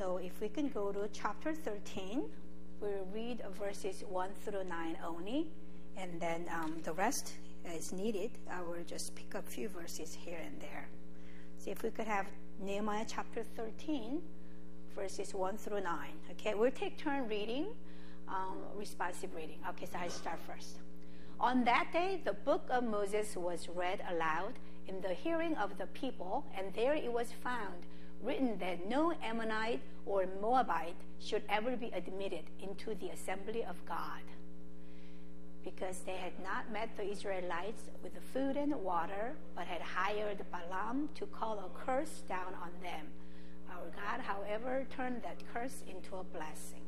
So if we can go to chapter 13, we'll read verses 1 through 9 only, and then um, the rest is needed. I will just pick up a few verses here and there. So if we could have Nehemiah chapter 13, verses 1 through 9. Okay, we'll take turn reading, um, responsive reading. Okay, so I start first. On that day, the book of Moses was read aloud in the hearing of the people, and there it was found written that no Ammonite or Moabite should ever be admitted into the assembly of God. Because they had not met the Israelites with food and water, but had hired Balaam to call a curse down on them. Our God, however, turned that curse into a blessing.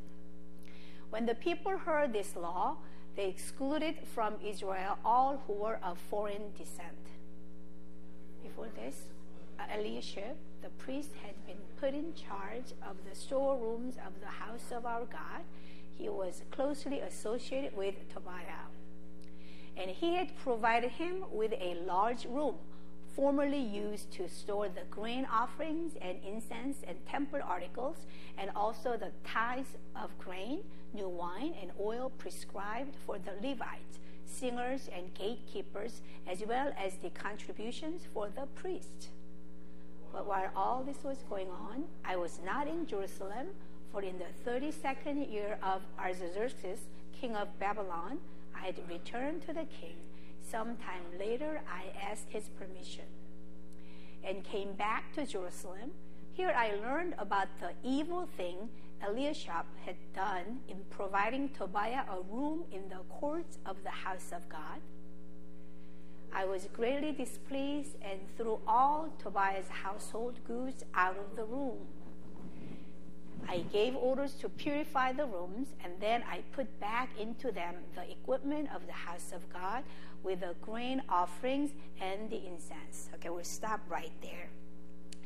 When the people heard this law, they excluded from Israel all who were of foreign descent. Before this, Uh, Eliashib, the priest, had been put in charge of the storerooms of the house of our God. He was closely associated with Tobiah. And he had provided him with a large room, formerly used to store the grain offerings and incense and temple articles, and also the tithes of grain, new wine, and oil prescribed for the Levites, singers, and gatekeepers, as well as the contributions for the priests. But while all this was going on, I was not in Jerusalem, for in the 32nd year of Artaxerxes, king of Babylon, I had returned to the king. Sometime later, I asked his permission and came back to Jerusalem. Here I learned about the evil thing Eliashib had done in providing Tobiah a room in the courts of the house of God. I was greatly displeased and threw all Tobiah's household goods out of the room. I gave orders to purify the rooms, and then I put back into them the equipment of the house of God with the grain offerings and the incense. Okay, we'll stop right there.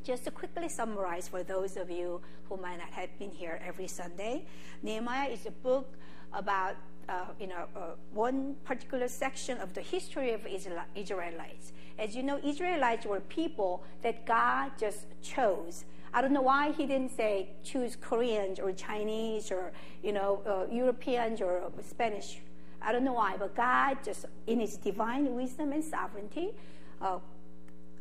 Just to quickly summarize for those of you who might not have been here every Sunday, Nehemiah is a book about uh, you know, uh, one particular section of the history of Israelites. As you know, Israelites were people that God just chose. I don't know why he didn't say choose Koreans or Chinese or you know uh, Europeans or Spanish. I don't know why, but God just in His divine wisdom and sovereignty uh,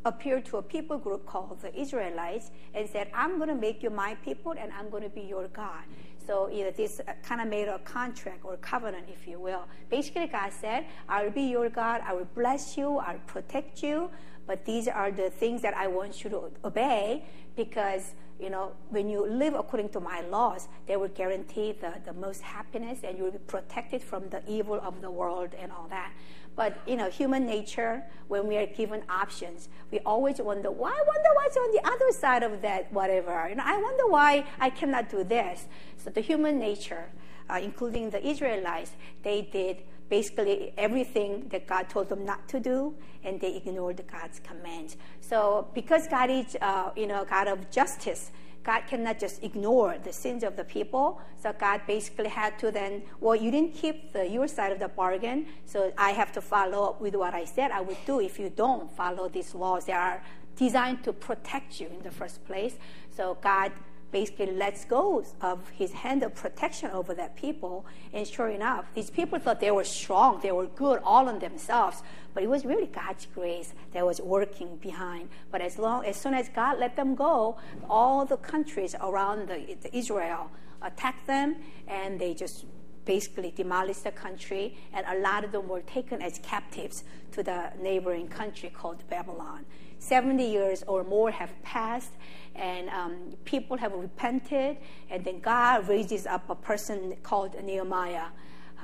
appeared to a people group called the Israelites and said, "I'm going to make you my people, and I'm going to be your God." So know, this kind of made a contract or covenant, if you will. Basically, God said, I'll be your God, I will bless you, I'll protect you, but these are the things that I want you to obey because you know, when you live according to my laws, they will guarantee the, the most happiness and you will be protected from the evil of the world and all that. But you know, human nature, when we are given options, we always wonder, why I wonder what's on the other side of that, whatever. You know, I wonder why I cannot do this. So the human nature, uh, including the Israelites, they did basically everything that God told them not to do, and they ignored God's commands. So because God is, uh, you know, God of justice, God cannot just ignore the sins of the people. So God basically had to then, well, you didn't keep the, your side of the bargain, so I have to follow up with what I said I would do if you don't follow these laws that are designed to protect you in the first place. So God basically lets go of his hand of protection over that people. And sure enough, these people thought they were strong, they were good all on themselves. But it was really God's grace that was working behind. But as long as soon as God let them go, all the countries around the, the Israel attacked them, and they just basically demolished the country, and a lot of them were taken as captives to the neighboring country called Babylon. 70 years or more have passed, and um, people have repented, and then God raises up a person called Nehemiah.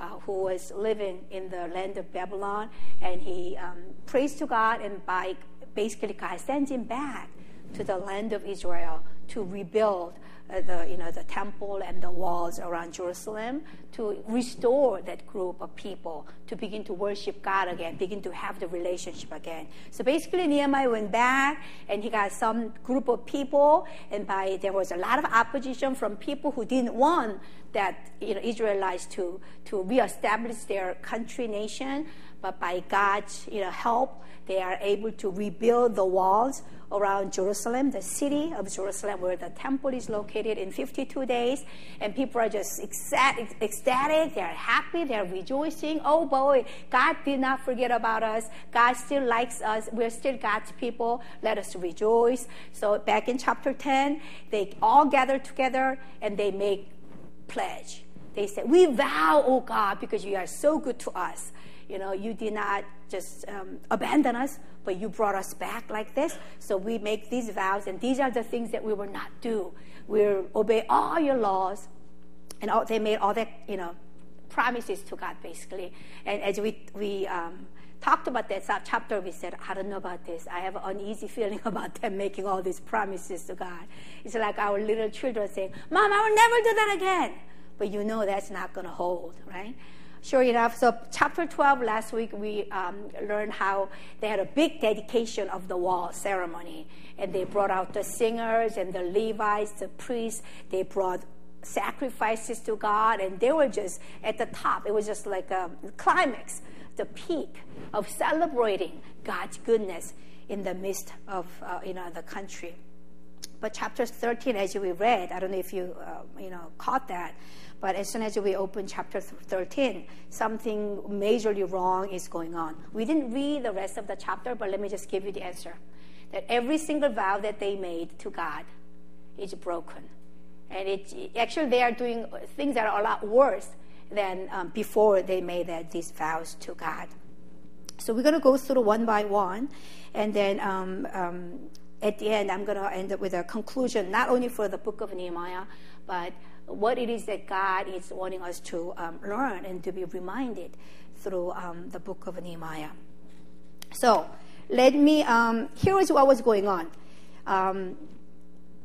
Uh, who was living in the land of Babylon, and he um, prays to God, and by basically God sends him back to the land of Israel to rebuild Uh, the, you know, the temple and the walls around Jerusalem to restore that group of people to begin to worship God again, begin to have the relationship again. So basically, Nehemiah went back and he got some group of people, and by there was a lot of opposition from people who didn't want that you know, Israelites to, to reestablish their country nation, but by God's you know, help, they are able to rebuild the walls around Jerusalem, the city of Jerusalem where the temple is located, in 52 days. And people are just ecstatic, they're happy, they're rejoicing. Oh boy, God did not forget about us. God still likes us. We're still God's people. Let us rejoice. So back in chapter 10, they all gather together and they make pledge. They said, We vow, oh God, because you are so good to us. You know, you did not just um, abandon us, but you brought us back like this. So we make these vows, and these are the things that we will not do. We'll obey all your laws, and all, they made all that, you know, promises to God, basically. And as we, we um, talked about that chapter, we said, I don't know about this. I have an uneasy feeling about them making all these promises to God. It's like our little children saying, Mom, I will never do that again. But you know that's not going to hold, right? Sure enough, so chapter 12 last week we um, learned how they had a big dedication of the wall ceremony. And they brought out the singers and the Levites, the priests. They brought sacrifices to God, and they were just at the top. It was just like a climax, the peak of celebrating God's goodness in the midst of uh, you know the country. But chapter 13, as we read, I don't know if you uh, you know caught that, but as soon as we open chapter 13, something majorly wrong is going on. We didn't read the rest of the chapter, but let me just give you the answer. That every single vow that they made to God is broken. And it, actually, they are doing things that are a lot worse than um, before they made that, these vows to God. So we're going to go through one by one, and then um, um, at the end, I'm going to end up with a conclusion, not only for the book of Nehemiah, but what it is that God is wanting us to um, learn and to be reminded through um, the book of Nehemiah. So, let me, um, here is what was going on. Um,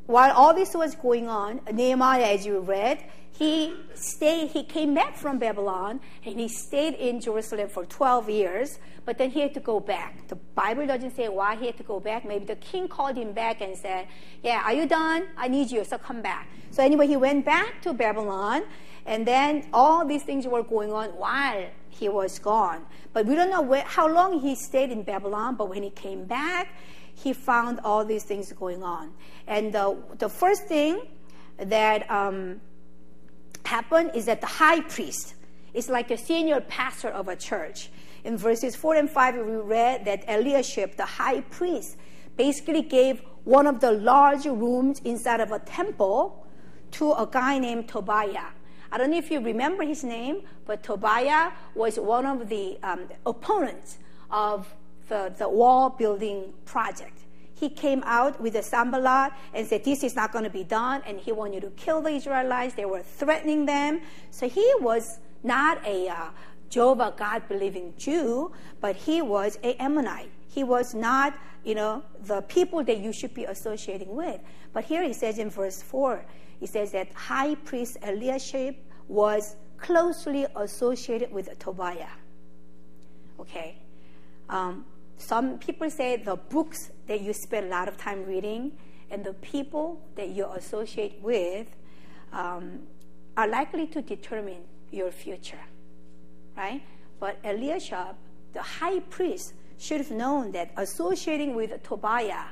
while all this was going on, Nehemiah, as you read, he stayed, he came back from Babylon and he stayed in Jerusalem for 12 years, but then he had to go back. The Bible doesn't say why he had to go back. Maybe the king called him back and said, Yeah, are you done? I need you, so come back. So anyway, he went back to Babylon, and then all these things were going on while he was gone. But we don't know where, how long he stayed in Babylon, but when he came back, he found all these things going on. And the, the first thing that um, happened is that the high priest is like a senior pastor of a church. In verses 4 and 5, we read that Eliashib, the high priest, basically gave one of the large rooms inside of a temple to a guy named Tobiah. I don't know if you remember his name, but Tobiah was one of the um, opponents of the, the wall building project he came out with a Sanballat and said, This is not going to be done, and he wanted to kill the Israelites. They were threatening them. So he was not a uh, Jehovah God believing Jew, but he was a Ammonite. He was not, you know, the people that you should be associating with. But here he says in verse 4, he says that high priest Eliashib was closely associated with Tobiah. Okay? Um, some people say the books that you spend a lot of time reading and the people that you associate with um, are likely to determine your future, right? But Eliashib, the high priest, should have known that associating with Tobiah,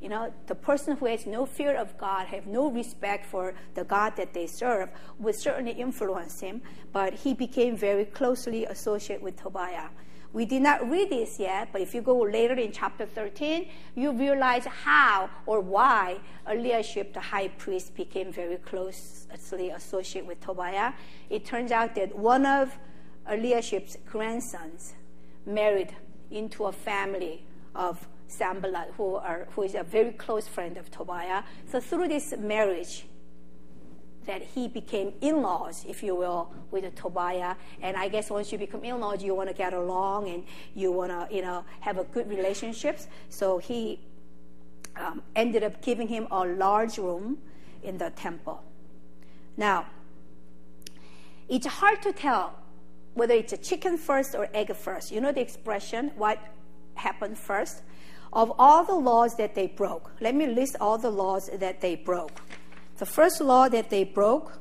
you know, the person who has no fear of God, have no respect for the God that they serve, would certainly influence him. But he became very closely associated with Tobiah. We did not read this yet, but if you go later in chapter 13, you realize how or why Eliashib, the high priest, became very closely associated with Tobiah. It turns out that one of Eliashib's grandsons married into a family of Sanballat, who, are, who is a very close friend of Tobiah. So through this marriage, that he became in-laws, if you will, with the Tobiah. And I guess once you become in-laws, you want to get along and you want to, you know, have a good relationships. So he um, ended up giving him a large room in the temple. Now, it's hard to tell whether it's a chicken first or egg first. You know the expression, what happened first? Of all the laws that they broke, let me list all the laws that they broke. The first law that they broke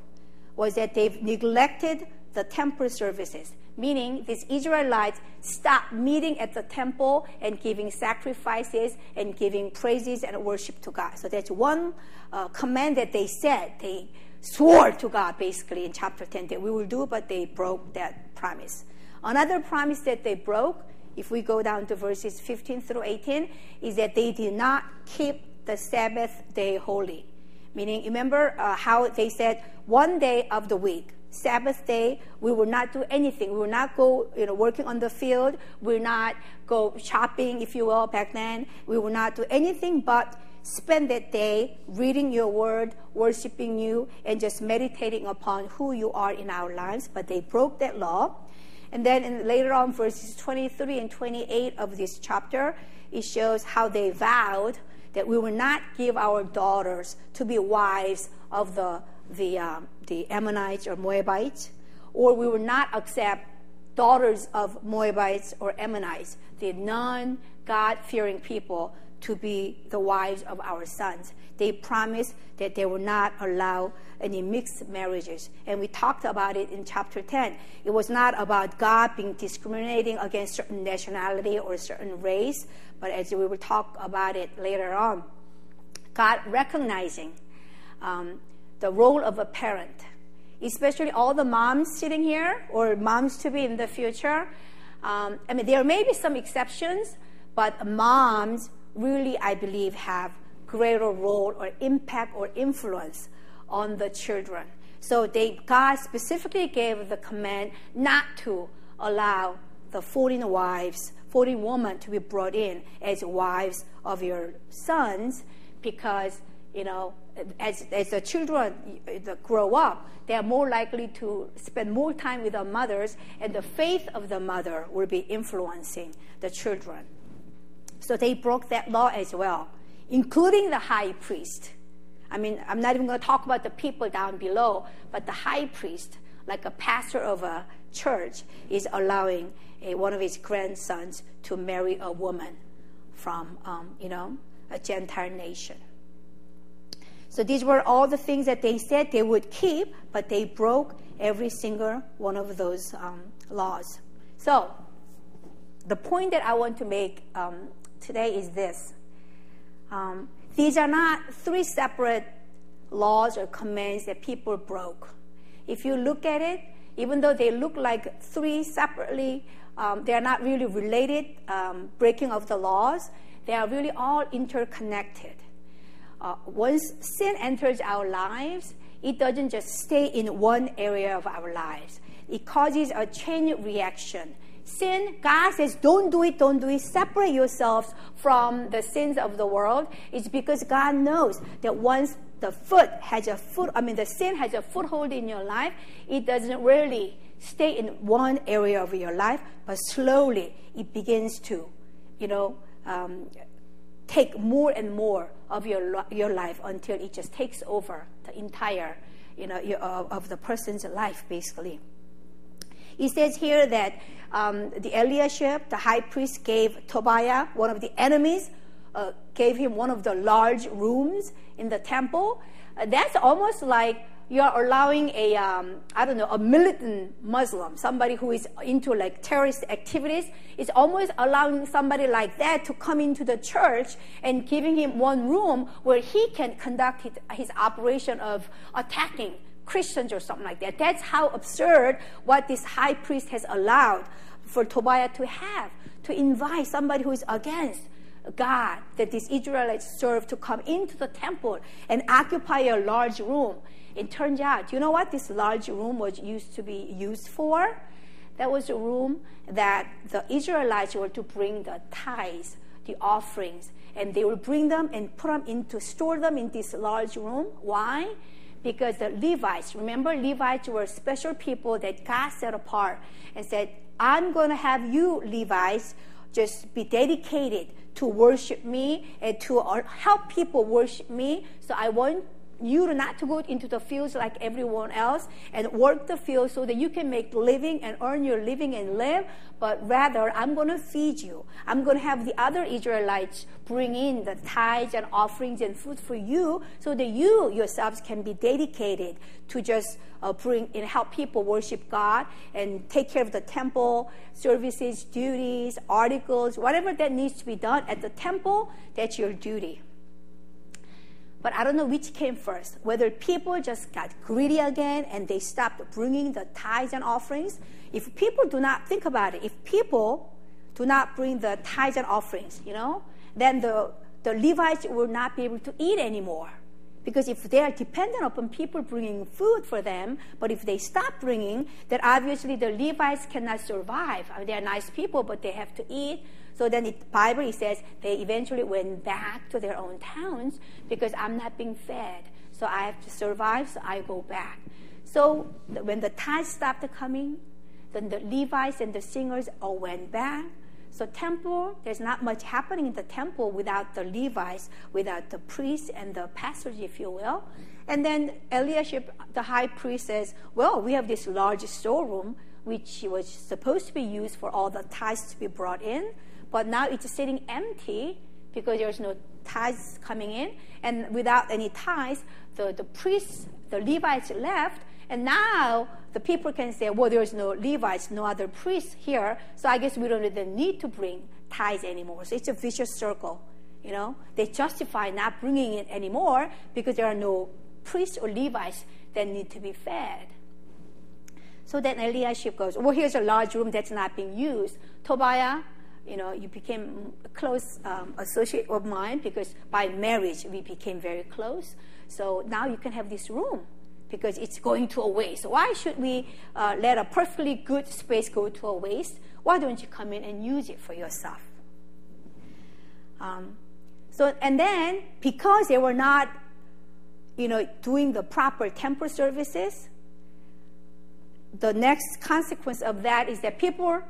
was that they've neglected the temple services. meaning these Israelites stopped meeting at the temple and giving sacrifices and giving praises and worship to God. So that's one uh, command that they said. They swore to God basically in chapter 10 that we will do, but they broke that promise. Another promise that they broke, if we go down to verses 15 through 18, is that they did not keep the Sabbath day holy. Meaning, remember uh, how they said one day of the week, Sabbath day, we will not do anything. We will not go, you know, working on the field. We will not go shopping, if you will, back then. We will not do anything but spend that day reading your word, worshiping you, and just meditating upon who you are in our lives. But they broke that law. And then in, later on, verses 23 and 28 of this chapter, it shows how they vowed that we will not give our daughters to be wives of the, the, um, the Ammonites or Moabites, or we will not accept daughters of Moabites or Ammonites, the non God fearing people, to be the wives of our sons. They promised that they will not allow any mixed marriages. And we talked about it in chapter 10. It was not about God being discriminating against certain nationality or certain race, but as we will talk about it later on, God recognizing um, the role of a parent, especially all the moms sitting here or moms to be in the future. Um, I mean, there may be some exceptions, but moms really, I believe, have greater role or impact or influence on the children. So they, God specifically gave the command not to allow the 14 wives, 14 women to be brought in as wives of your sons because, you know, as, as the children grow up, they are more likely to spend more time with their mothers, and the faith of the mother will be influencing the children. So they broke that law as well, including the high priest. I mean, I'm not even going to talk about the people down below, but the high priest, like a pastor of a church, is allowing a, one of his grandsons to marry a woman from, um, you know, a Gentile nation. So these were all the things that they said they would keep, but they broke every single one of those um, laws. So the point that I want to make um, today is this. Um, these are not three separate laws or commands that people broke. If you look at it, even though they look like three separately, um, they are not really related um, breaking of the laws. They are really all interconnected. Uh, once sin enters our lives, it doesn't just stay in one area of our lives. It causes a chain reaction sin, God says, don't do it, don't do it. Separate yourselves from the sins of the world. It's because God knows that once the foot has a foot, I mean, the sin has a foothold in your life, it doesn't really stay in one area of your life, but slowly it begins to, you know, um, take more and more of your, your life until it just takes over the entire, you know, your, of the person's life, basically. He says here that um, the Eliashib, the high priest, gave Tobiah, one of the enemies, uh, gave him one of the large rooms in the temple. Uh, that's almost like you're allowing a, um, I don't know, a militant Muslim, somebody who is into like terrorist activities, is almost allowing somebody like that to come into the church and giving him one room where he can conduct his, his operation of attacking Christians or something like that. That's how absurd what this high priest has allowed for Tobiah to have, to invite somebody who is against God that these Israelites serve to come into the temple and occupy a large room. It turns out, you know what this large room was used to be used for? That was a room that the Israelites were to bring the tithes, the offerings, and they will bring them and put them into, store them in this large room. Why? Because the Levites, remember, Levites were special people that God set apart and said, I'm going to have you, Levites, just be dedicated to worship me and to uh, help people worship me. So I want you do not to go into the fields like everyone else and work the field so that you can make living and earn your living and live, but rather I'm going to feed you. I'm going to have the other Israelites bring in the tithes and offerings and food for you so that you yourselves can be dedicated to just uh, bring and help people worship God and take care of the temple services, duties, articles, whatever that needs to be done at the temple, that's your duty. But I don't know which came first, whether people just got greedy again and they stopped bringing the tithes and offerings. If people do not think about it, if people do not bring the tithes and offerings, you know, then the, the Levites will not be able to eat anymore. Because if they are dependent upon people bringing food for them, but if they stop bringing, then obviously the Levites cannot survive. I mean, they are nice people, but they have to eat. So then the Bible says they eventually went back to their own towns because I'm not being fed. So I have to survive, so I go back. So when the tithes stopped coming, then the Levites and the singers all went back. So temple, there's not much happening in the temple without the Levites, without the priests and the pastors, if you will. And then Eliashib, the high priest, says, "Well, we have this large storeroom, which was supposed to be used for all the tithes to be brought in, but now it's sitting empty because there's no tithes coming in, and without any tithes, the the priests, the Levites left, and now the people can say, well, there's no Levites, no other priests here, so I guess we don't even need to bring tithes anymore. So it's a vicious circle. You know, they justify not bringing it anymore because there are no priests or Levites that need to be fed. So then Eliashib goes, well, here's a large room that's not being used. Tobiah, you know, you became a close um, associate of mine because by marriage we became very close. So now you can have this room because it's going to a waste. Why should we uh, let a perfectly good space go to a waste? Why don't you come in and use it for yourself? Um, so, and then because they were not, you know, doing the proper temple services, the next consequence of that is that people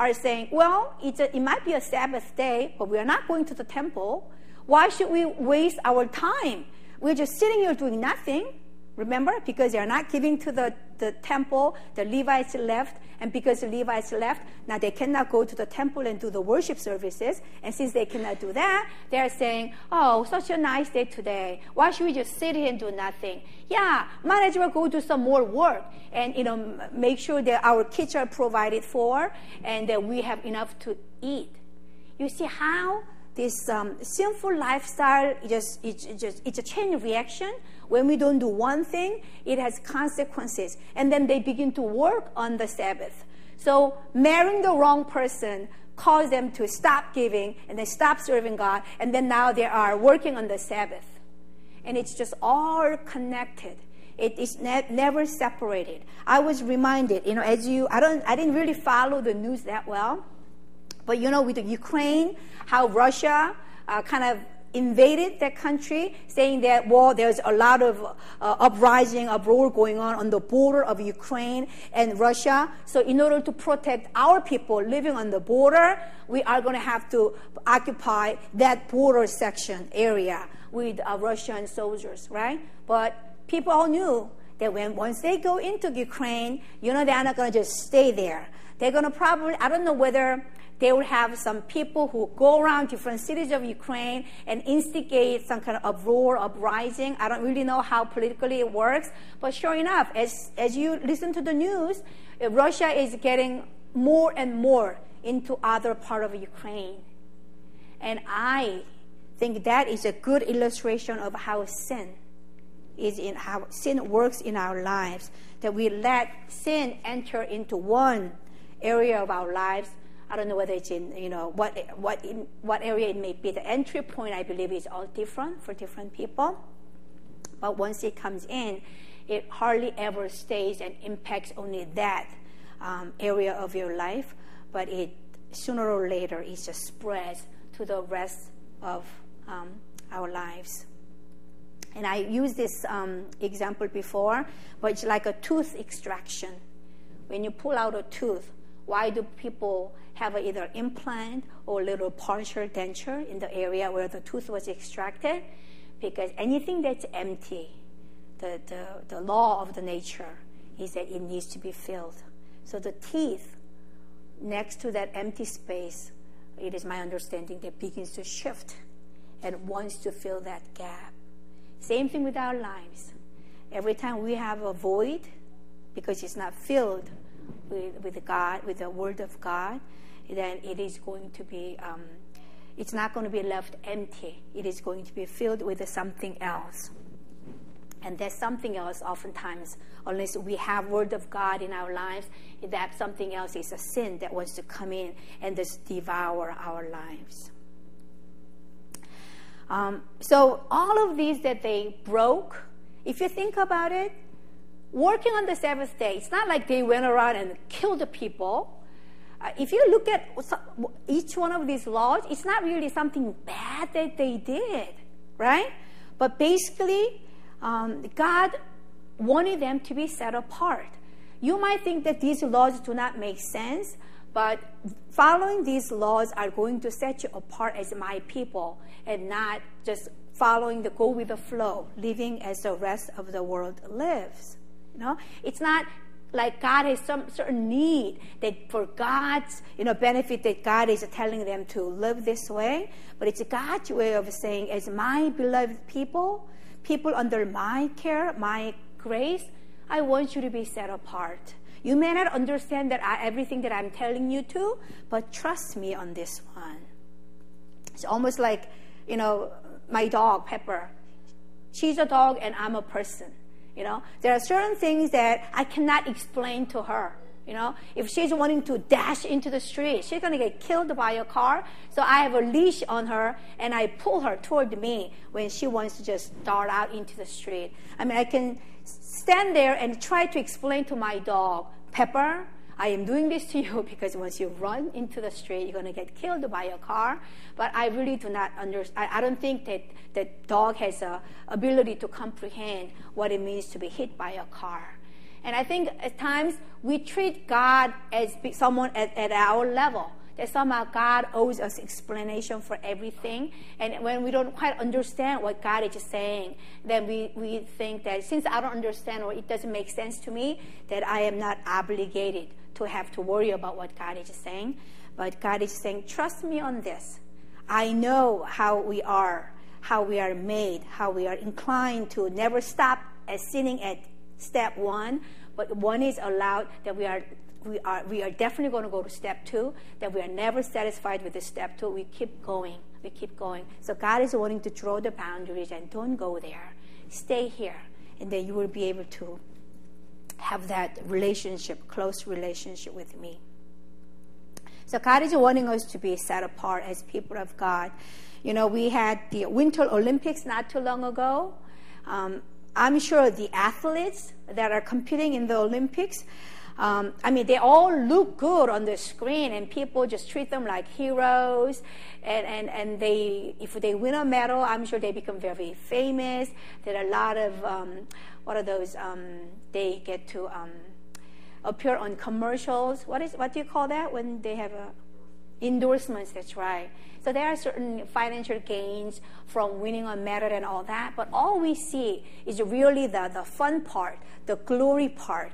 are saying, well, a, it might be a Sabbath day, but we are not going to the temple. Why should we waste our time? We're just sitting here doing nothing. Remember? Because they are not giving to the, the temple, the Levites left, and because the Levites left, now they cannot go to the temple and do the worship services. And since they cannot do that, they are saying, Oh, such a nice day today. Why should we just sit here and do nothing? Yeah, might as well go do some more work and you know make sure that our kids are provided for and that we have enough to eat. You see how this um, sinful lifestyle just it's just it's a chain reaction when we don't do one thing, it has consequences. And then they begin to work on the Sabbath. So marrying the wrong person caused them to stop giving and they stop serving God. And then now they are working on the Sabbath. And it's just all connected. It is ne- never separated. I was reminded, you know, as you, I don't, I didn't really follow the news that well, but you know, with Ukraine, how Russia uh, kind of invaded that country, saying that, well, there's a lot of uh, uprising, uproar going on on the border of Ukraine and Russia. So, in order to protect our people living on the border, we are going to have to occupy that border section area with uh, Russian soldiers, right? But people all knew that when once they go into Ukraine, you know, they're not going to just stay there. They're going to probably, I don't know whether they will have some people who go around different cities of Ukraine and instigate some kind of uproar, uprising. I don't really know how politically it works, but sure enough, as, as you listen to the news, uh, Russia is getting more and more into other part of Ukraine. And I think that is a good illustration of how sin is in how sin works in our lives. That we let sin enter into one area of our lives I don't know whether it's in, you know, what, what, in, what area it may be. The entry point, I believe, is all different for different people. But once it comes in, it hardly ever stays and impacts only that um, area of your life, but it sooner or later it just spreads to the rest of um, our lives. And I used this um, example before, but it's like a tooth extraction. When you pull out a tooth, why do people have either implant or little partial denture in the area where the tooth was extracted? Because anything that's empty, the, the, the law of the nature is that it needs to be filled. So the teeth next to that empty space, it is my understanding that begins to shift and wants to fill that gap. Same thing with our lives. Every time we have a void, because it's not filled with, with God, with the Word of God, then it is going to be, um, it's not going to be left empty. It is going to be filled with something else. And that something else, oftentimes, unless we have Word of God in our lives, that something else is a sin that wants to come in and just devour our lives. Um, so all of these that they broke, if you think about it, working on the seventh day, it's not like they went around and killed the people. Uh, if you look at each one of these laws, it's not really something bad that they did, right? But basically, um, God wanted them to be set apart. You might think that these laws do not make sense, but following these laws are going to set you apart as my people and not just following the go with the flow, living as the rest of the world lives. You know, it's not like God has some certain need that for God's you know benefit that God is telling them to live this way, but it's God's way of saying, as my beloved people, people under my care, my grace, I want you to be set apart. You may not understand that I, everything that I'm telling you to, but trust me on this one. It's almost like, you know, my dog, Pepper. She's a dog and I'm a person. You know, there are certain things that I cannot explain to her. You know, if she's wanting to dash into the street, she's going to get killed by a car. So I have a leash on her and I pull her toward me when she wants to just dart out into the street. I mean, I can stand there and try to explain to my dog, Pepper, I am doing this to you because once you run into the street, you're going to get killed by a car. But I really do not understand. I, I don't think that the dog has a ability to comprehend what it means to be hit by a car. And I think at times we treat God as someone at, at our level that somehow God owes us explanation for everything. And when we don't quite understand what God is saying, then we, we think that since I don't understand or it doesn't make sense to me, that I am not obligated to have to worry about what God is saying. But God is saying, trust me on this. I know how we are, how we are made, how we are inclined to never stop at sinning at step one, but one is allowed that we are we are, we are definitely going to go to step two, that we are never satisfied with the step two. We keep going. We keep going. So God is wanting to draw the boundaries and don't go there. Stay here. And then you will be able to have that relationship, close relationship with me. So God is wanting us to be set apart as people of God. You know, we had the Winter Olympics not too long ago. Um, I'm sure the athletes that are competing in the Olympics, um, I mean, they all look good on the screen, and people just treat them like heroes. And, and, and they, if they win a medal, I'm sure they become very famous. There are a lot of, um, what are those? Um, they get to um, appear on commercials. What is what do you call that when they have a, endorsements? That's right. So there are certain financial gains from winning a medal and all that. But all we see is really the, the fun part, the glory part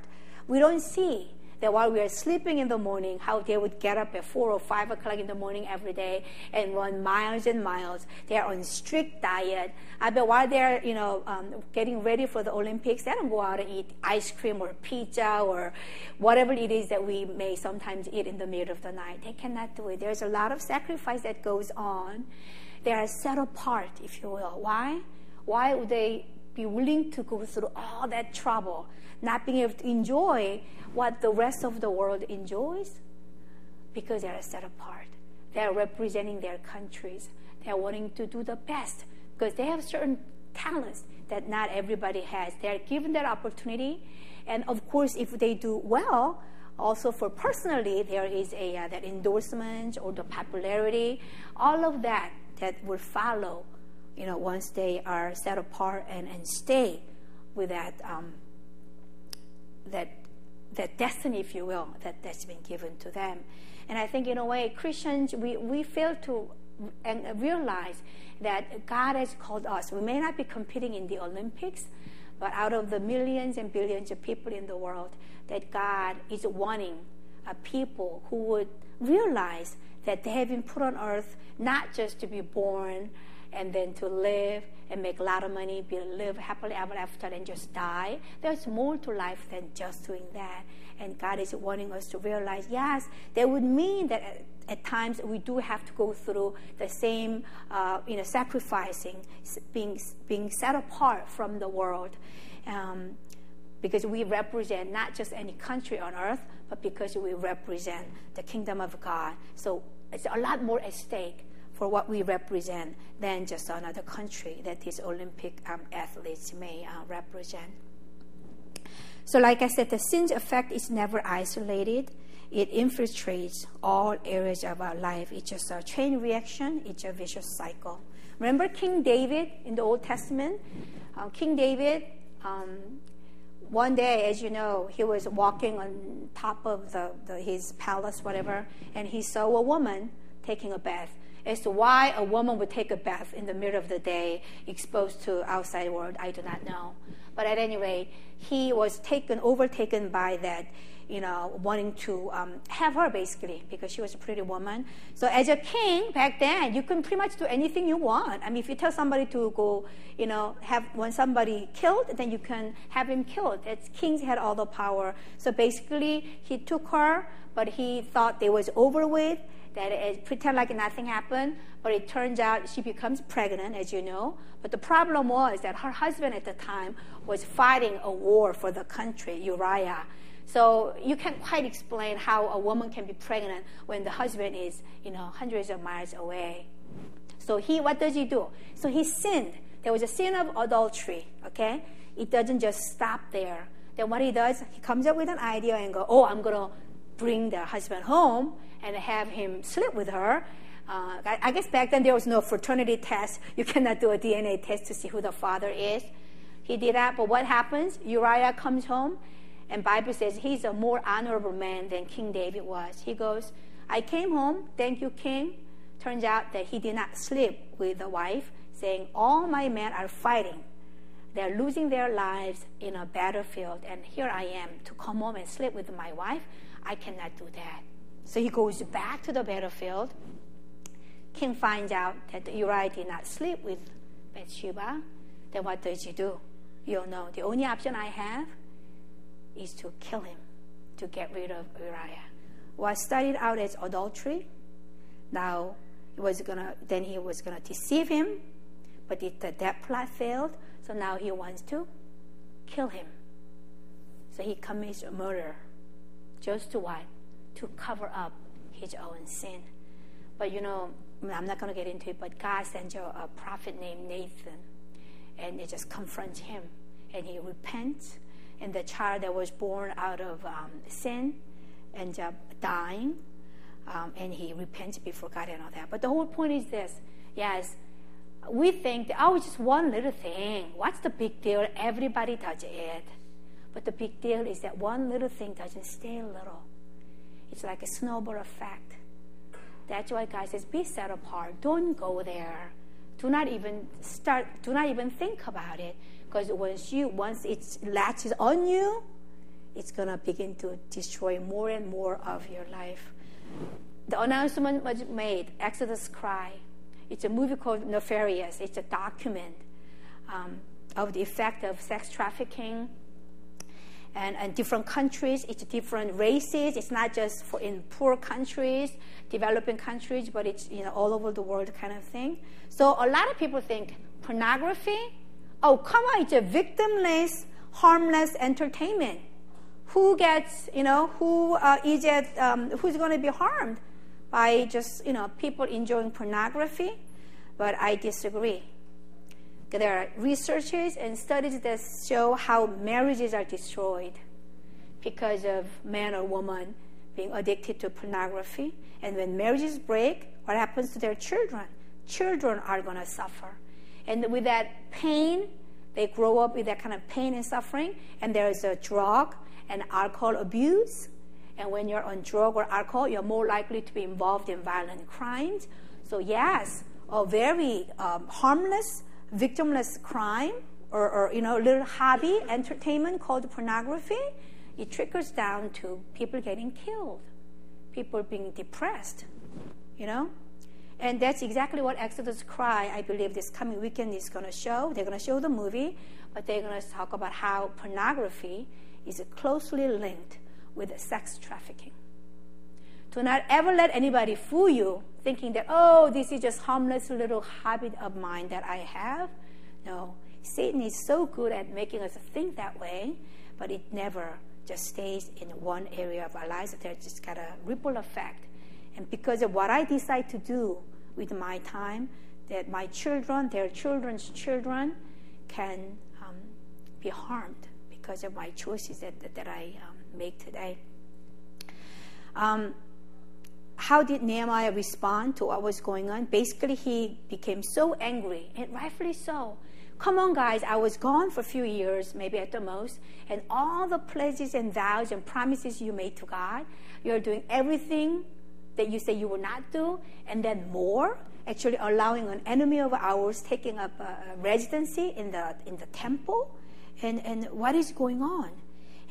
we don't see that while we are sleeping in the morning, how they would get up at four or five o'clock in the morning every day and run miles and miles. They are on strict diet. I bet while they're you know um, getting ready for the Olympics, they don't go out and eat ice cream or pizza or whatever it is that we may sometimes eat in the middle of the night. They cannot do it. There's a lot of sacrifice that goes on. They are set apart, if you will. Why? Why would they be willing to go through all that trouble? not being able to enjoy what the rest of the world enjoys because they are set apart. They are representing their countries. They are wanting to do the best because they have certain talents that not everybody has. They are given that opportunity. And of course, if they do well, also for personally, there is a uh, that endorsement or the popularity, all of that that will follow, you know, once they are set apart and, and stay with that um, that that destiny, if you will, that, that's been given to them. And I think in a way, Christians, we, we fail to realize that God has called us. We may not be competing in the Olympics, but out of the millions and billions of people in the world, that God is wanting a people who would realize that they have been put on earth not just to be born and then to live and make a lot of money, be live happily ever after, and just die. There's more to life than just doing that. And God is wanting us to realize, yes, that would mean that at, at times we do have to go through the same, uh, you know, sacrificing, being being set apart from the world. Um, because we represent not just any country on earth, but because we represent the kingdom of God. So it's a lot more at stake for what we represent than just another country that these Olympic um, athletes may uh, represent. So, like I said, the sin's effect is never isolated. It infiltrates all areas of our life. It's just a chain reaction, it's a vicious cycle. Remember King David in the Old Testament? Uh, King David, um, one day, as you know, he was walking on top of the, the, his palace, whatever, and he saw a woman taking a bath as to why a woman would take a bath in the middle of the day exposed to outside world, I do not know. But at any rate, he was taken, overtaken by that, you know, wanting to um, have her basically because she was a pretty woman. So as a king back then, you can pretty much do anything you want. I mean, if you tell somebody to go, you know, have when somebody killed, then you can have him killed. It's, kings had all the power. So basically, he took her, but he thought they was over with that it, pretend like nothing happened, but it turns out she becomes pregnant, as you know. But the problem was that her husband at the time was fighting a war for the country, Uriah. So you can't quite explain how a woman can be pregnant when the husband is, you know, hundreds of miles away. So he, what does he do? So he sinned. There was a sin of adultery. Okay, it doesn't just stop there. Then what he does, he comes up with an idea and go, oh, I'm gonna bring the husband home and have him sleep with her. Uh, I, I, guess back then there was no fraternity test. You cannot do a DNA test to see who the father is. He did that, but what happens? Uriah comes home, and Bible says he's a more honorable man than King David was. He goes, I came home, thank you, King. Turns out that he did not sleep with the wife, saying, All my men are fighting. They're losing their lives in a battlefield, and here I am to come home and sleep with my wife. I cannot do that. So he goes back to the battlefield. King finds out that Uriah did not sleep with Bathsheba. Then what does he do? You know, the only option I have is to kill him, to get rid of Uriah. What started out as adultery, now he was gonna. Then he was gonna deceive him, but it, that plot failed. So now he wants to kill him. So he commits a murder, just to what? To cover up his own sin. But you know, I'm not going to get into it, but God sends a, a prophet named Nathan, and it just confronts him, and he repents, and the child that was born out of um, sin ends up dying, um, and he repents before God and all that. But the whole point is this yes, we think, that, oh, it's just one little thing. What's the big deal? Everybody does it. But the big deal is that one little thing doesn't stay little. It's like a snowball effect. That's why God says, be set apart. Don't go there. Do not even start, do not even think about it. Because once you, once it latches on you, it's gonna begin to destroy more and more of your life. The announcement was made, Exodus Cry. It's a movie called Nefarious. It's a document um, of the effect of sex trafficking and, and different countries, it's different races. It's not just for in poor countries, developing countries, but it's you know all over the world kind of thing. So a lot of people think pornography. Oh, come on! It's a victimless, harmless entertainment. Who gets you know who uh, is it? Um, who's going to be harmed by just you know people enjoying pornography? But I disagree. There are researches and studies that show how marriages are destroyed because of man or woman being addicted to pornography. And when marriages break, what happens to their children? Children are going to suffer. And with that pain, they grow up with that kind of pain and suffering. And there is a drug and alcohol abuse. And when you're on drug or alcohol, you're more likely to be involved in violent crimes. So, yes, a very um, harmless victimless crime or, or you know, little hobby, entertainment called pornography, it trickles down to people getting killed, people being depressed, you know? And that's exactly what Exodus Cry, I believe, this coming weekend is going to show. They're going to show the movie, but they're going to talk about how pornography is closely linked with sex trafficking. Do not ever let anybody fool you thinking that, oh, this is just harmless little habit of mine that I have. No, Satan is so good at making us think that way, but it never just stays in one area of our lives. There's just got a ripple effect. And because of what I decide to do with my time, that my children, their children's children, can um, be harmed because of my choices that, that, that I um, make today. Um, how did Nehemiah respond to what was going on? Basically, he became so angry, and rightfully so. Come on, guys, I was gone for a few years, maybe at the most, and all the pledges and vows and promises you made to God, you're doing everything that you say you will not do, and then more, actually allowing an enemy of ours taking up a residency in the, in the temple. And, and what is going on?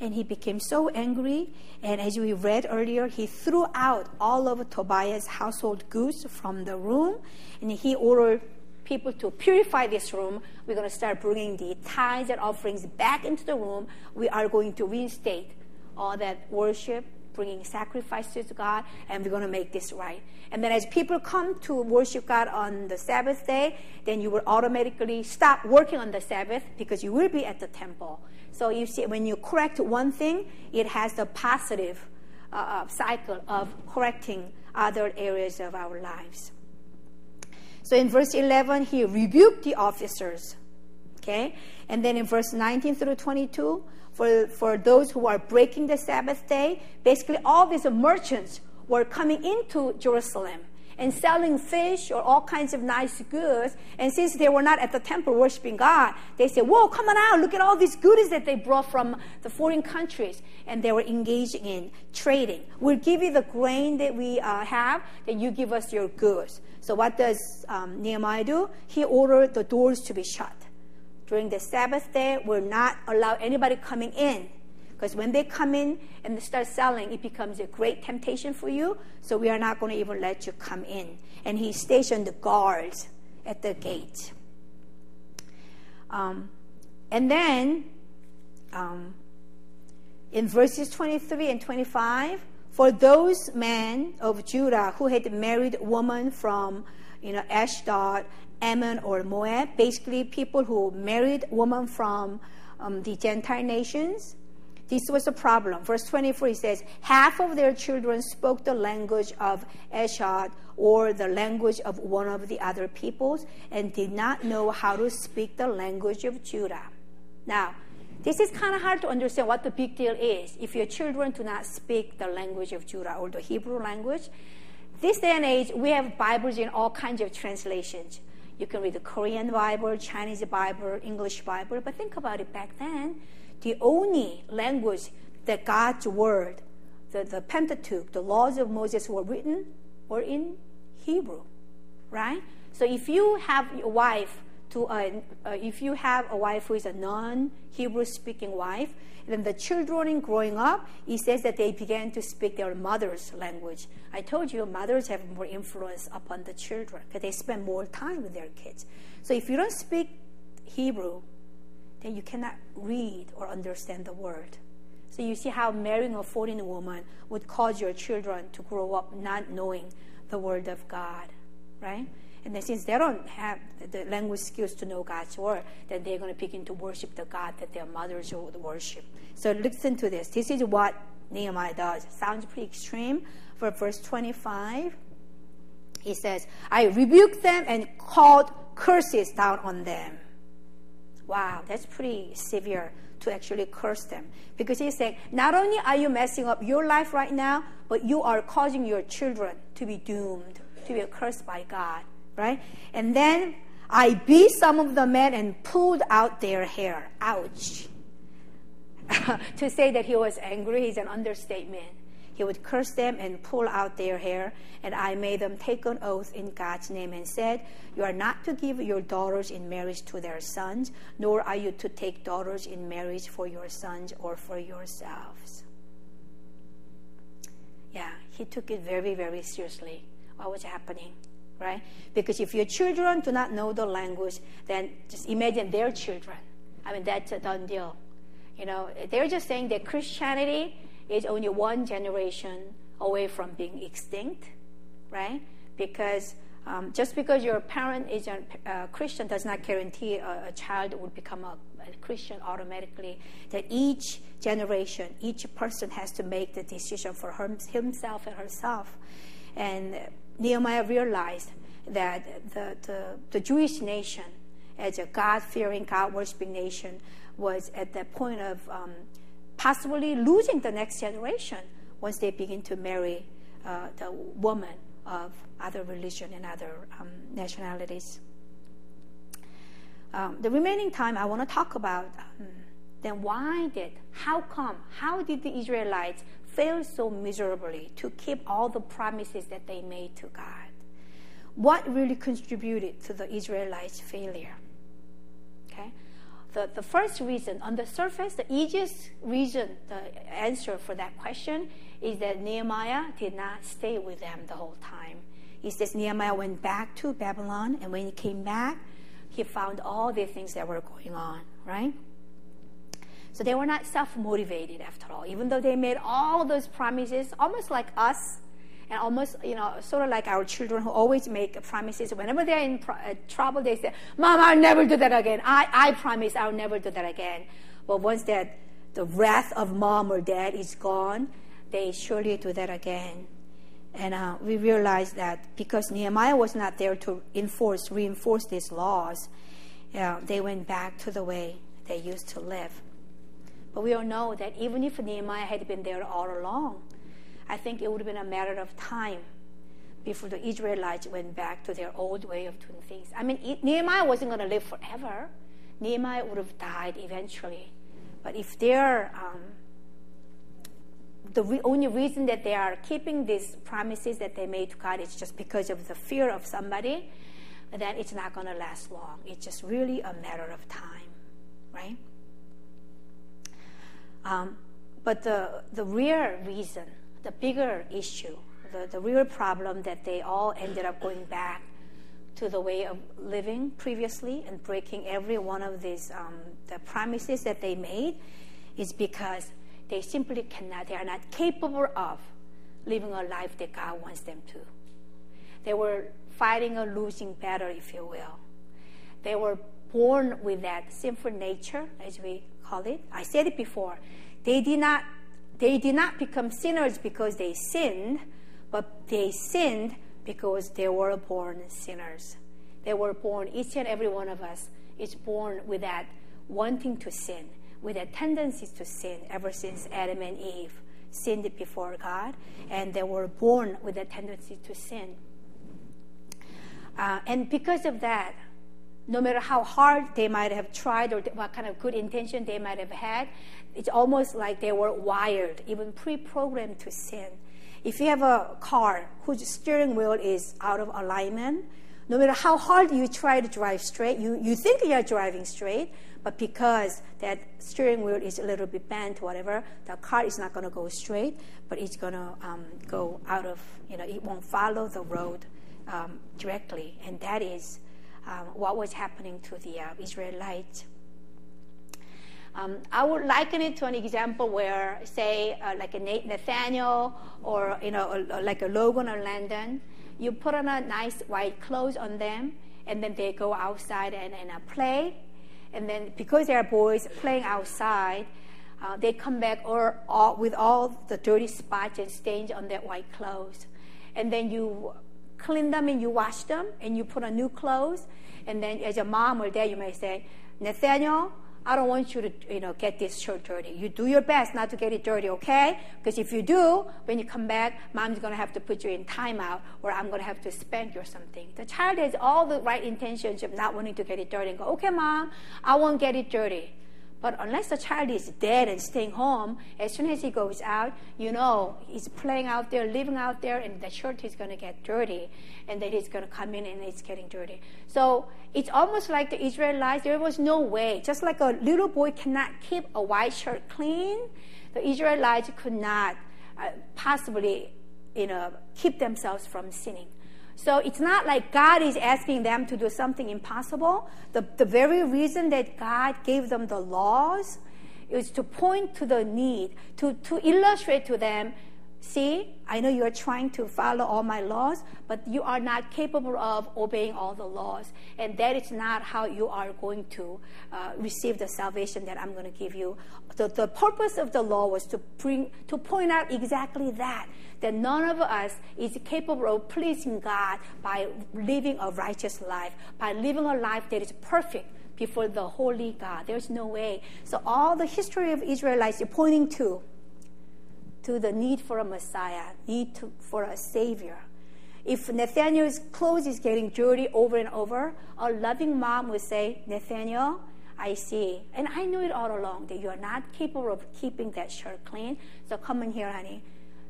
And he became so angry. And as we read earlier, he threw out all of Tobiah's household goods from the room, and he ordered people to purify this room. We're going to start bringing the tithes and offerings back into the room. We are going to reinstate all that worship, bringing sacrifices to God, and we're going to make this right. And then as people come to worship God on the Sabbath day, then you will automatically stop working on the Sabbath because you will be at the temple. So you see, when you correct one thing, it has the positive uh, uh, cycle of correcting other areas of our lives. So in verse 11, he rebuked the officers. Okay? And then in verse 19 through 22, for, for those who are breaking the Sabbath day, basically all these merchants were coming into Jerusalem and selling fish or all kinds of nice goods. And since they were not at the temple worshiping God, they said, Whoa, come on out, look at all these goodies that they brought from the foreign countries. And they were engaging in trading. We'll give you the grain that we uh, have, then you give us your goods. So, what does um, Nehemiah do? He ordered the doors to be shut. During the Sabbath day, we're not allow anybody coming in because when they come in and they start selling, it becomes a great temptation for you. So we are not going to even let you come in. And he stationed the guards at the gate. Um, and then um, in verses 23 and 25, for those men of Judah who had married women from you know Ashdod, Ammon, or Moab, basically people who married women from um, the Gentile nations, this was a problem. Verse 24 he says, Half of their children spoke the language of Ashdod or the language of one of the other peoples and did not know how to speak the language of Judah. Now, this is kind of hard to understand what the big deal is if your children do not speak the language of Judah or the Hebrew language. This day and age, we have Bibles in all kinds of translations. You can read the Korean Bible, Chinese Bible, English Bible, but think about it back then the only language that God's word, the, the Pentateuch, the laws of Moses were written were in Hebrew, right? So if you have a wife to a, uh, if you have a wife who is a non-Hebrew speaking wife, then the children growing up, it says that they began to speak their mother's language. I told you mothers have more influence upon the children because they spend more time with their kids. So if you don't speak Hebrew, then you cannot read or understand the word. So you see how marrying a foreign woman would cause your children to grow up not knowing the word of God, right? And then since they don't have the language skills to know God's word, then they're going to begin to worship the God that their mothers would worship. So listen to this. This is what Nehemiah does. Sounds pretty extreme. For verse 25, he says, I rebuked them and called curses down on them. Wow, that's pretty severe to actually curse them. Because he's saying, not only are you messing up your life right now, but you are causing your children to be doomed, to be cursed by God, right? And then I beat some of the men and pulled out their hair. Ouch. to say that he was angry is an understatement. He would curse them and pull out their hair. And I made them take an oath in God's name and said, You are not to give your daughters in marriage to their sons, nor are you to take daughters in marriage for your sons or for yourselves. Yeah, he took it very, very seriously. What was happening? Right? Because if your children do not know the language, then just imagine their children. I mean, that's a done deal. You know, they're just saying that Christianity is only one generation away from being extinct, right? Because um, just because your parent is a uh, Christian does not guarantee a, a child would become a, a, Christian automatically. That each generation, each person has to make the decision for her, himself and herself. And Nehemiah realized that the, the, the Jewish nation, as a God fearing, God worshiping nation, was at the point of um, possibly losing the next generation once they begin to marry uh, the woman of other religion and other um, nationalities. Um, the remaining time, I want to talk about um, then why did, how come, how did the Israelites fail so miserably to keep all the promises that they made to God? What really contributed to the Israelites' failure? Okay, the, the first reason, on the surface, the easiest reason, the answer for that question is that Nehemiah did not stay with them the whole time. He says Nehemiah went back to Babylon, and when he came back, he found all the things that were going on, right? So they were not self motivated after all, even though they made all those promises, almost like us and almost, you know, sort of like our children who always make promises. Whenever they're in uh, trouble, they say, Mom, I'll never do that again. I, I promise I'll never do that again. But once that the wrath of mom or dad is gone, they surely do that again. And uh, we realize that because Nehemiah was not there to enforce, reinforce these laws, they went back to the way they used to live. But we all know that even if Nehemiah had been there all along, I think it would have been a matter of time before the Israelites went back to their old way of doing things. I mean, Nehemiah wasn't going to live forever. Nehemiah would have died eventually. But if they're um, the re- only reason that they are keeping these promises that they made to God is just because of the fear of somebody, then it's not going to last long. It's just really a matter of time, right? Um, but the, the real reason the bigger issue, the, the real problem that they all ended up going back to the way of living previously and breaking every one of these um, the promises that they made is because they simply cannot, they are not capable of living a life that God wants them to. They were fighting a losing battle, if you will. They were born with that sinful nature, as we call it. I said it before. They did not they did not become sinners because they sinned, but they sinned because they were born sinners. They were born, each and every one of us is born with that wanting to sin, with that tendency to sin ever since Adam and Eve sinned before God, and they were born with a tendency to sin. Uh, and because of that, no matter how hard they might have tried or what kind of good intention they might have had, it's almost like they were wired, even pre programmed to sin. If you have a car whose steering wheel is out of alignment, no matter how hard you try to drive straight, you, you think you're driving straight, but because that steering wheel is a little bit bent, whatever, the car is not going to go straight, but it's going to um, go out of, you know, it won't follow the road um, directly. And that is um, what was happening to the uh, Israelites. Um, I would liken it to an example where, say, uh, like a Nathaniel or you know, a, like a Logan or Landon, you put on a nice white clothes on them, and then they go outside and, and uh, play, and then because they are boys playing outside, uh, they come back or, or with all the dirty spots and stains on their white clothes, and then you clean them and you wash them and you put on new clothes, and then as a mom or dad, you may say, Nathaniel, I don't want you to, you know, get this shirt dirty. You do your best not to get it dirty, okay? Because if you do, when you come back, mom's to have to put you in timeout or I'm to have to spank you or something. The child has all the right intentions of not wanting to get it dirty and go, okay, mom, I won't get it dirty. But unless the child is dead and staying home, as soon as he goes out, you know, he's playing out there, living out there, and the shirt is going to get dirty. And then he's going to come in and it's getting dirty. So it's almost like the Israelites, there was no way. Just like a little boy cannot keep a white shirt clean, the Israelites could not uh, possibly, you know, keep themselves from sinning. So it's not like God is asking them to do something impossible. The, the very reason that God gave them the laws is to point to the need, to, to illustrate to them See, I know you are trying to follow all my laws, but you are not capable of obeying all the laws. And that is not how you are going to uh, receive the salvation that I'm going to give you. The, the purpose of the law was to bring, to point out exactly that, that none of us is capable of pleasing God by living a righteous life, by living a life that is perfect before the holy God. There's no way. So all the history of Israelites is pointing to to the need for a Messiah, need to, for a Savior. If Nathaniel's clothes is getting dirty over and over, a loving mom would say, Nathaniel, I see. And I knew it all along that you are not capable of keeping that shirt clean. So come in here, honey.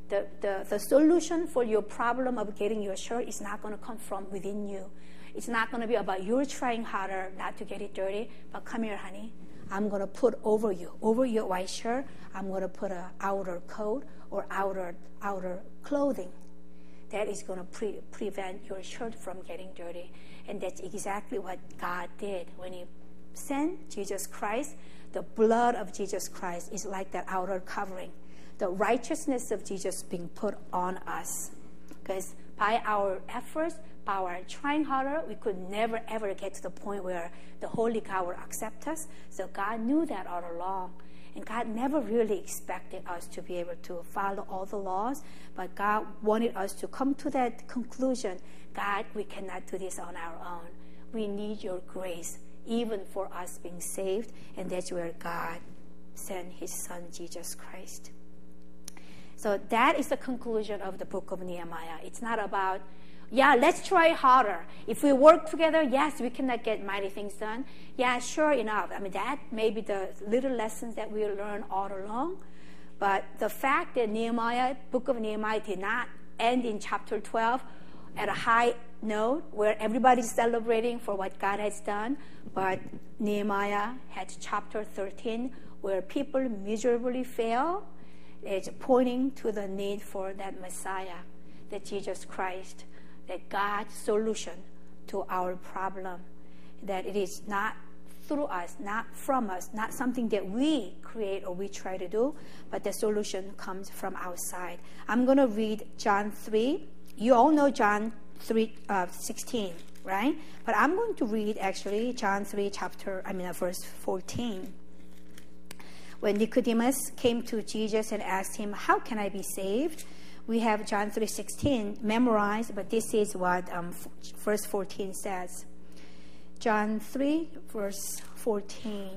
The, the, the solution for your problem of getting your shirt is not going to come from within you. It's not going to be about you trying harder not to get it dirty, but come here, honey. I'm going to put over you, over your white shirt, I'm going to put an outer coat or outer outer clothing that is going to pre- prevent your shirt from getting dirty. And that's exactly what God did when He sent Jesus Christ. The blood of Jesus Christ is like that outer covering, the righteousness of Jesus being put on us. Because by our efforts, by our trying harder, we could never ever get to the point where the Holy God would accept us. So God knew that all along. And God never really expected us to be able to follow all the laws, but God wanted us to come to that conclusion God, we cannot do this on our own. We need your grace, even for us being saved. And that's where God sent his son, Jesus Christ. So that is the conclusion of the book of Nehemiah. It's not about yeah, let's try harder. If we work together, yes, we cannot get mighty things done. Yeah, sure enough. I mean, that may be the little lessons that we learn all along. But the fact that Nehemiah, book of Nehemiah, did not end in chapter 12 at a high note where everybody's celebrating for what God has done, but Nehemiah had chapter 13 where people miserably fail. It's pointing to the need for that Messiah, that Jesus Christ that God's solution to our problem, that it is not through us, not from us, not something that we create or we try to do, but the solution comes from outside. I'm going to read John 3. You all know John 3 uh, 16, right? But I'm going to read actually John 3 chapter, I mean, uh, verse 14. When Nicodemus came to Jesus and asked him, How can I be saved? We have John 3.16 memorized, but this is what um, verse 14 says. John 3, verse 14.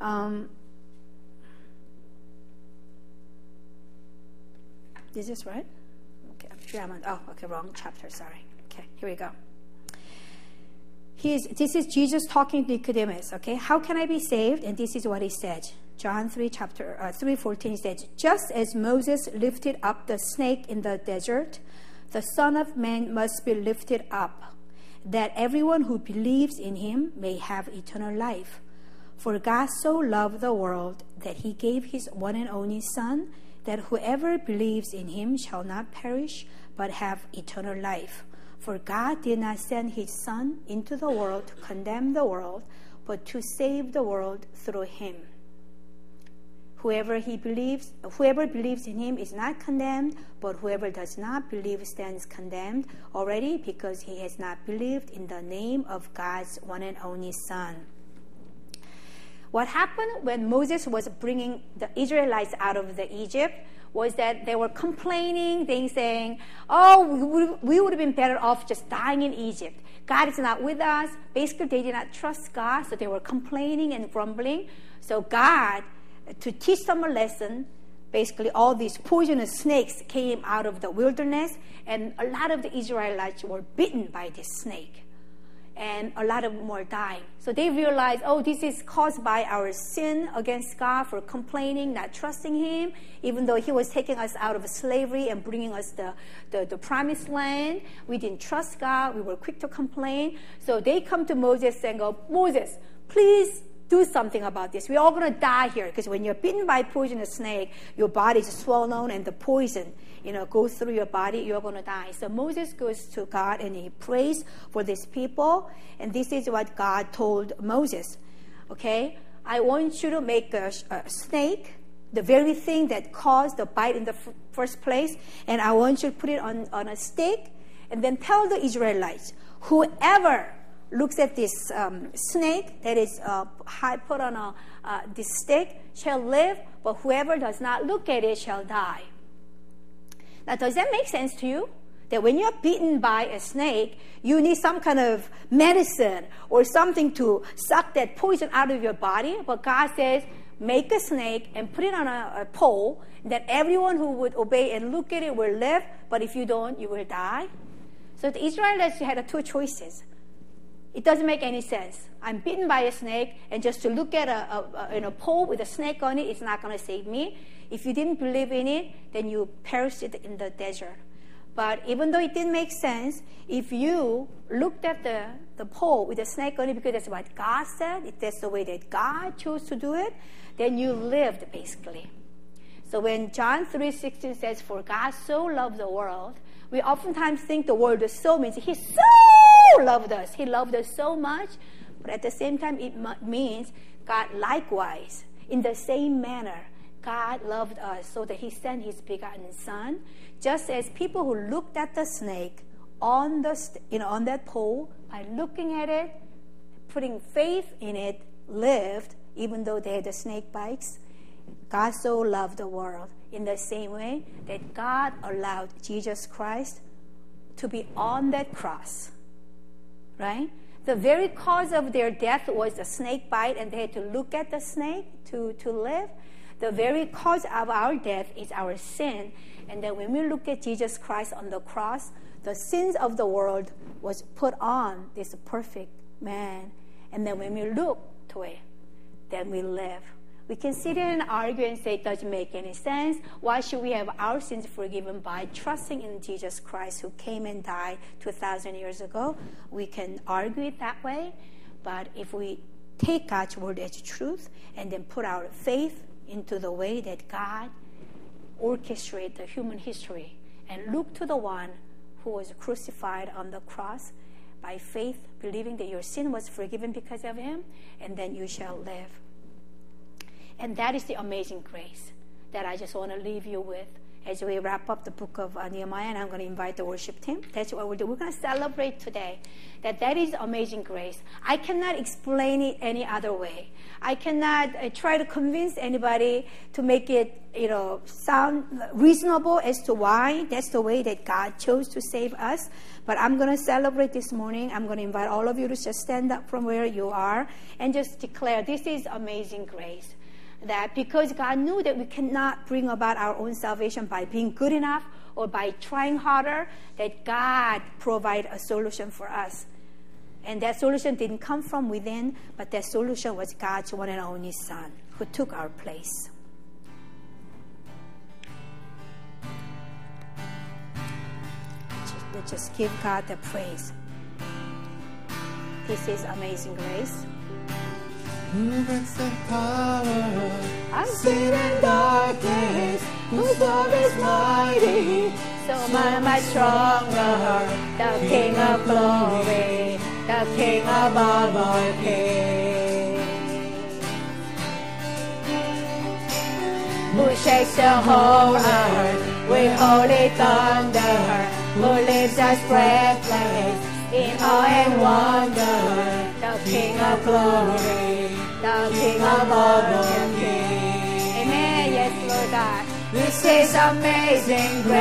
Um, is this right? Okay, I'm sure I'm on, oh, okay, wrong chapter, sorry. Okay, here we go. He's, this is Jesus talking to Nicodemus, okay? How can I be saved? And this is what he said. John 3 chapter uh, 3:14 says, "Just as Moses lifted up the snake in the desert, the Son of Man must be lifted up, that everyone who believes in him may have eternal life. For God so loved the world that he gave his one and only Son, that whoever believes in him shall not perish, but have eternal life. For God did not send his Son into the world to condemn the world, but to save the world through him." Whoever he believes, whoever believes in him is not condemned, but whoever does not believe stands condemned already because he has not believed in the name of God's one and only Son. What happened when Moses was bringing the Israelites out of the Egypt was that they were complaining, they saying, "Oh, we would, we would have been better off just dying in Egypt. God is not with us." Basically, they did not trust God, so they were complaining and grumbling. So God to teach them a lesson. Basically, all these poisonous snakes came out of the wilderness, and a lot of the Israelites were bitten by this snake. and a lot of more dying. So they realized, oh, this is caused by our sin against God for complaining, not trusting Him, even though He was taking us out of slavery and bringing us the, the, the promised land. We didn't trust God. We were quick to complain. So they come to Moses and go, Moses, please do something about this. We're all going to die here because when you're bitten by a poisonous snake, your body is swollen and the poison you know, goes through your body, you're going to die. So Moses goes to God and he prays for these people. And this is what God told Moses. Okay? I want you to make a, a snake, the very thing that caused the bite in the f- first place, and I want you to put it on, on a stick, and then tell the Israelites, whoever looks at this um, snake that is uh, put on a, uh, this stick shall live, but whoever does not look at it shall die. Now, does that make sense to you? That when you're bitten by a snake, you need some kind of medicine or something to suck that poison out of your body. But God says, make a snake and put it on a, a pole that everyone who would obey and look at it will live, but if you don't, you will die. So the Israelites had two choices. It doesn't make any sense. I'm bitten by a snake, and just to look at a, a, a, a pole with a snake on it, it is not going to save me. If you didn't believe in it, then you perished in the desert. But even though it didn't make sense, if you looked at the, the pole with a snake on it because that's what God said, if that's the way that God chose to do it, then you lived basically. So when John 3.16 says, For God so loved the world, we oftentimes think the word so means he so loved us. He loved us so much. But at the same time, it means God likewise, in the same manner, God loved us so that He sent His begotten Son, just as people who looked at the snake on the you know on that pole by looking at it, putting faith in it, lived even though they had the snake bites. God so loved the world in the same way that God allowed Jesus Christ to be on that cross. Right? The very cause of their death was a snake bite, and they had to look at the snake to, to live. The very cause of our death is our sin. And then when we look at Jesus Christ on the cross, the sins of the world was put on this perfect man. And then when we look to it, then we live. We can sit here and argue and say it doesn't make any sense. Why should we have our sins forgiven by trusting in Jesus Christ who came and died 2,000 years ago? We can argue it that way. But if we take God's word as truth and then put our faith into the way that God orchestrated the human history and look to the one who was crucified on the cross by faith, believing that your sin was forgiven because of him, and then you shall live. And that is the amazing grace that I just want to leave you with as we wrap up the book of uh, Nehemiah, and I'm going to invite the worship team. That's what we'll do. We're going to celebrate today that that is amazing grace. I cannot explain it any other way. I cannot uh, try to convince anybody to make it, you know, sound reasonable as to why that's the way that God chose to save us. But I'm going to celebrate this morning. I'm going to invite all of you to just stand up from where you are and just declare this is amazing grace that because God knew that we cannot bring about our own salvation by being good enough or by trying harder, that God provide a solution for us. And that solution didn't come from within, but that solution was God's one and only Son who took our place. Let's just give God the praise. This is amazing grace. Who breaks the power of sin and darkness? Whose love is mighty, so much, much stronger. The King of glory, the King above all kings. Who shakes the whole earth with holy thunder? Who leaves us breathless in awe and wonder? The King of glory the King of all the kings. Amen. Yes, Lord God. This is amazing grace.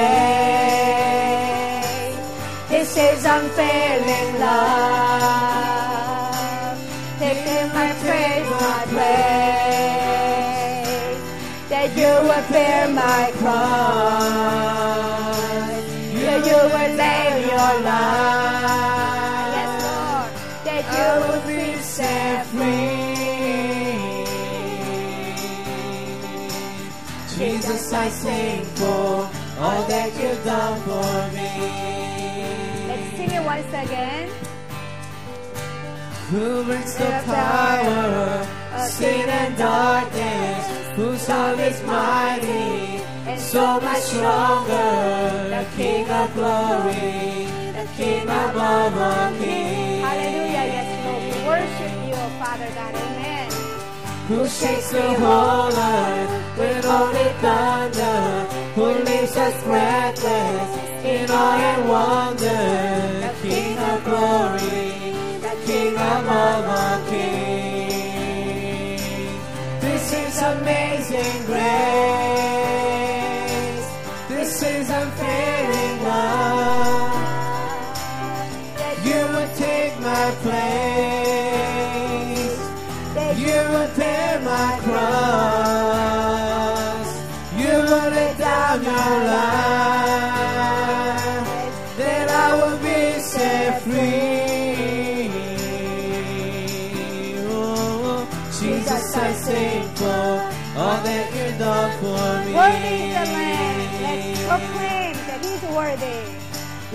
This is unfailing love. Taking my praise, my praise. That you would bear my cross. That you would lay your life I sing for all that you've done for me. Let's sing it once again. Who brings the power of sin and darkness? Whose love is mighty and so much stronger? The King of glory, the King above all kings. Hallelujah. Yes, Lord. We worship you, Father God. Amen. Who shakes the whole earth with only thunder? Who leaves us breathless in awe and wonder? The King of glory, the King above all kings. This is amazing grace.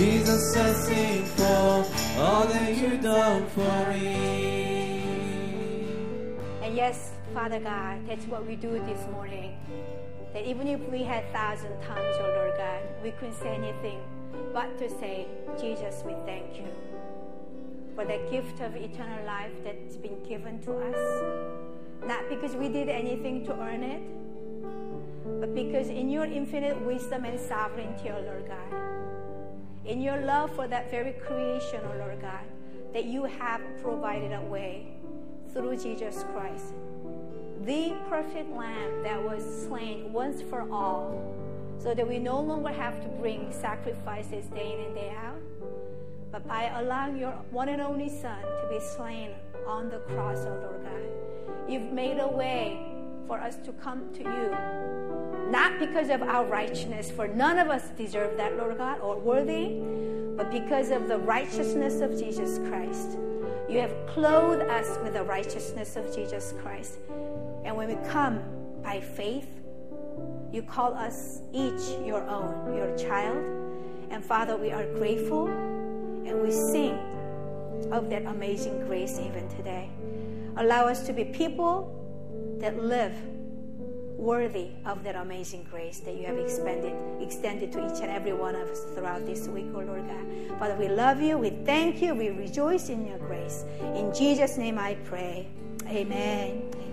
Jesus, I sing for all that you've done for me. And yes, Father God, that's what we do this morning. That even if we had thousand tongues, oh Lord God, we couldn't say anything but to say, Jesus, we thank you for the gift of eternal life that's been given to us. Not because we did anything to earn it, but because in your infinite wisdom and sovereignty, oh Lord God, in your love for that very creation, oh Lord God, that you have provided a way through Jesus Christ, the perfect Lamb that was slain once for all, so that we no longer have to bring sacrifices day in and day out, but by allowing your one and only Son to be slain on the cross, oh Lord God, you've made a way for us to come to you not because of our righteousness, for none of us deserve that, Lord God, or worthy, but because of the righteousness of Jesus Christ. You have clothed us with the righteousness of Jesus Christ. And when we come by faith, you call us each your own, your child. And Father, we are grateful and we sing of that amazing grace even today. Allow us to be people that live worthy of that amazing grace that you have expanded, extended to each and every one of us throughout this week, oh Lord God. Father, we love you, we thank you, we rejoice in your grace. In Jesus' name I pray. Amen.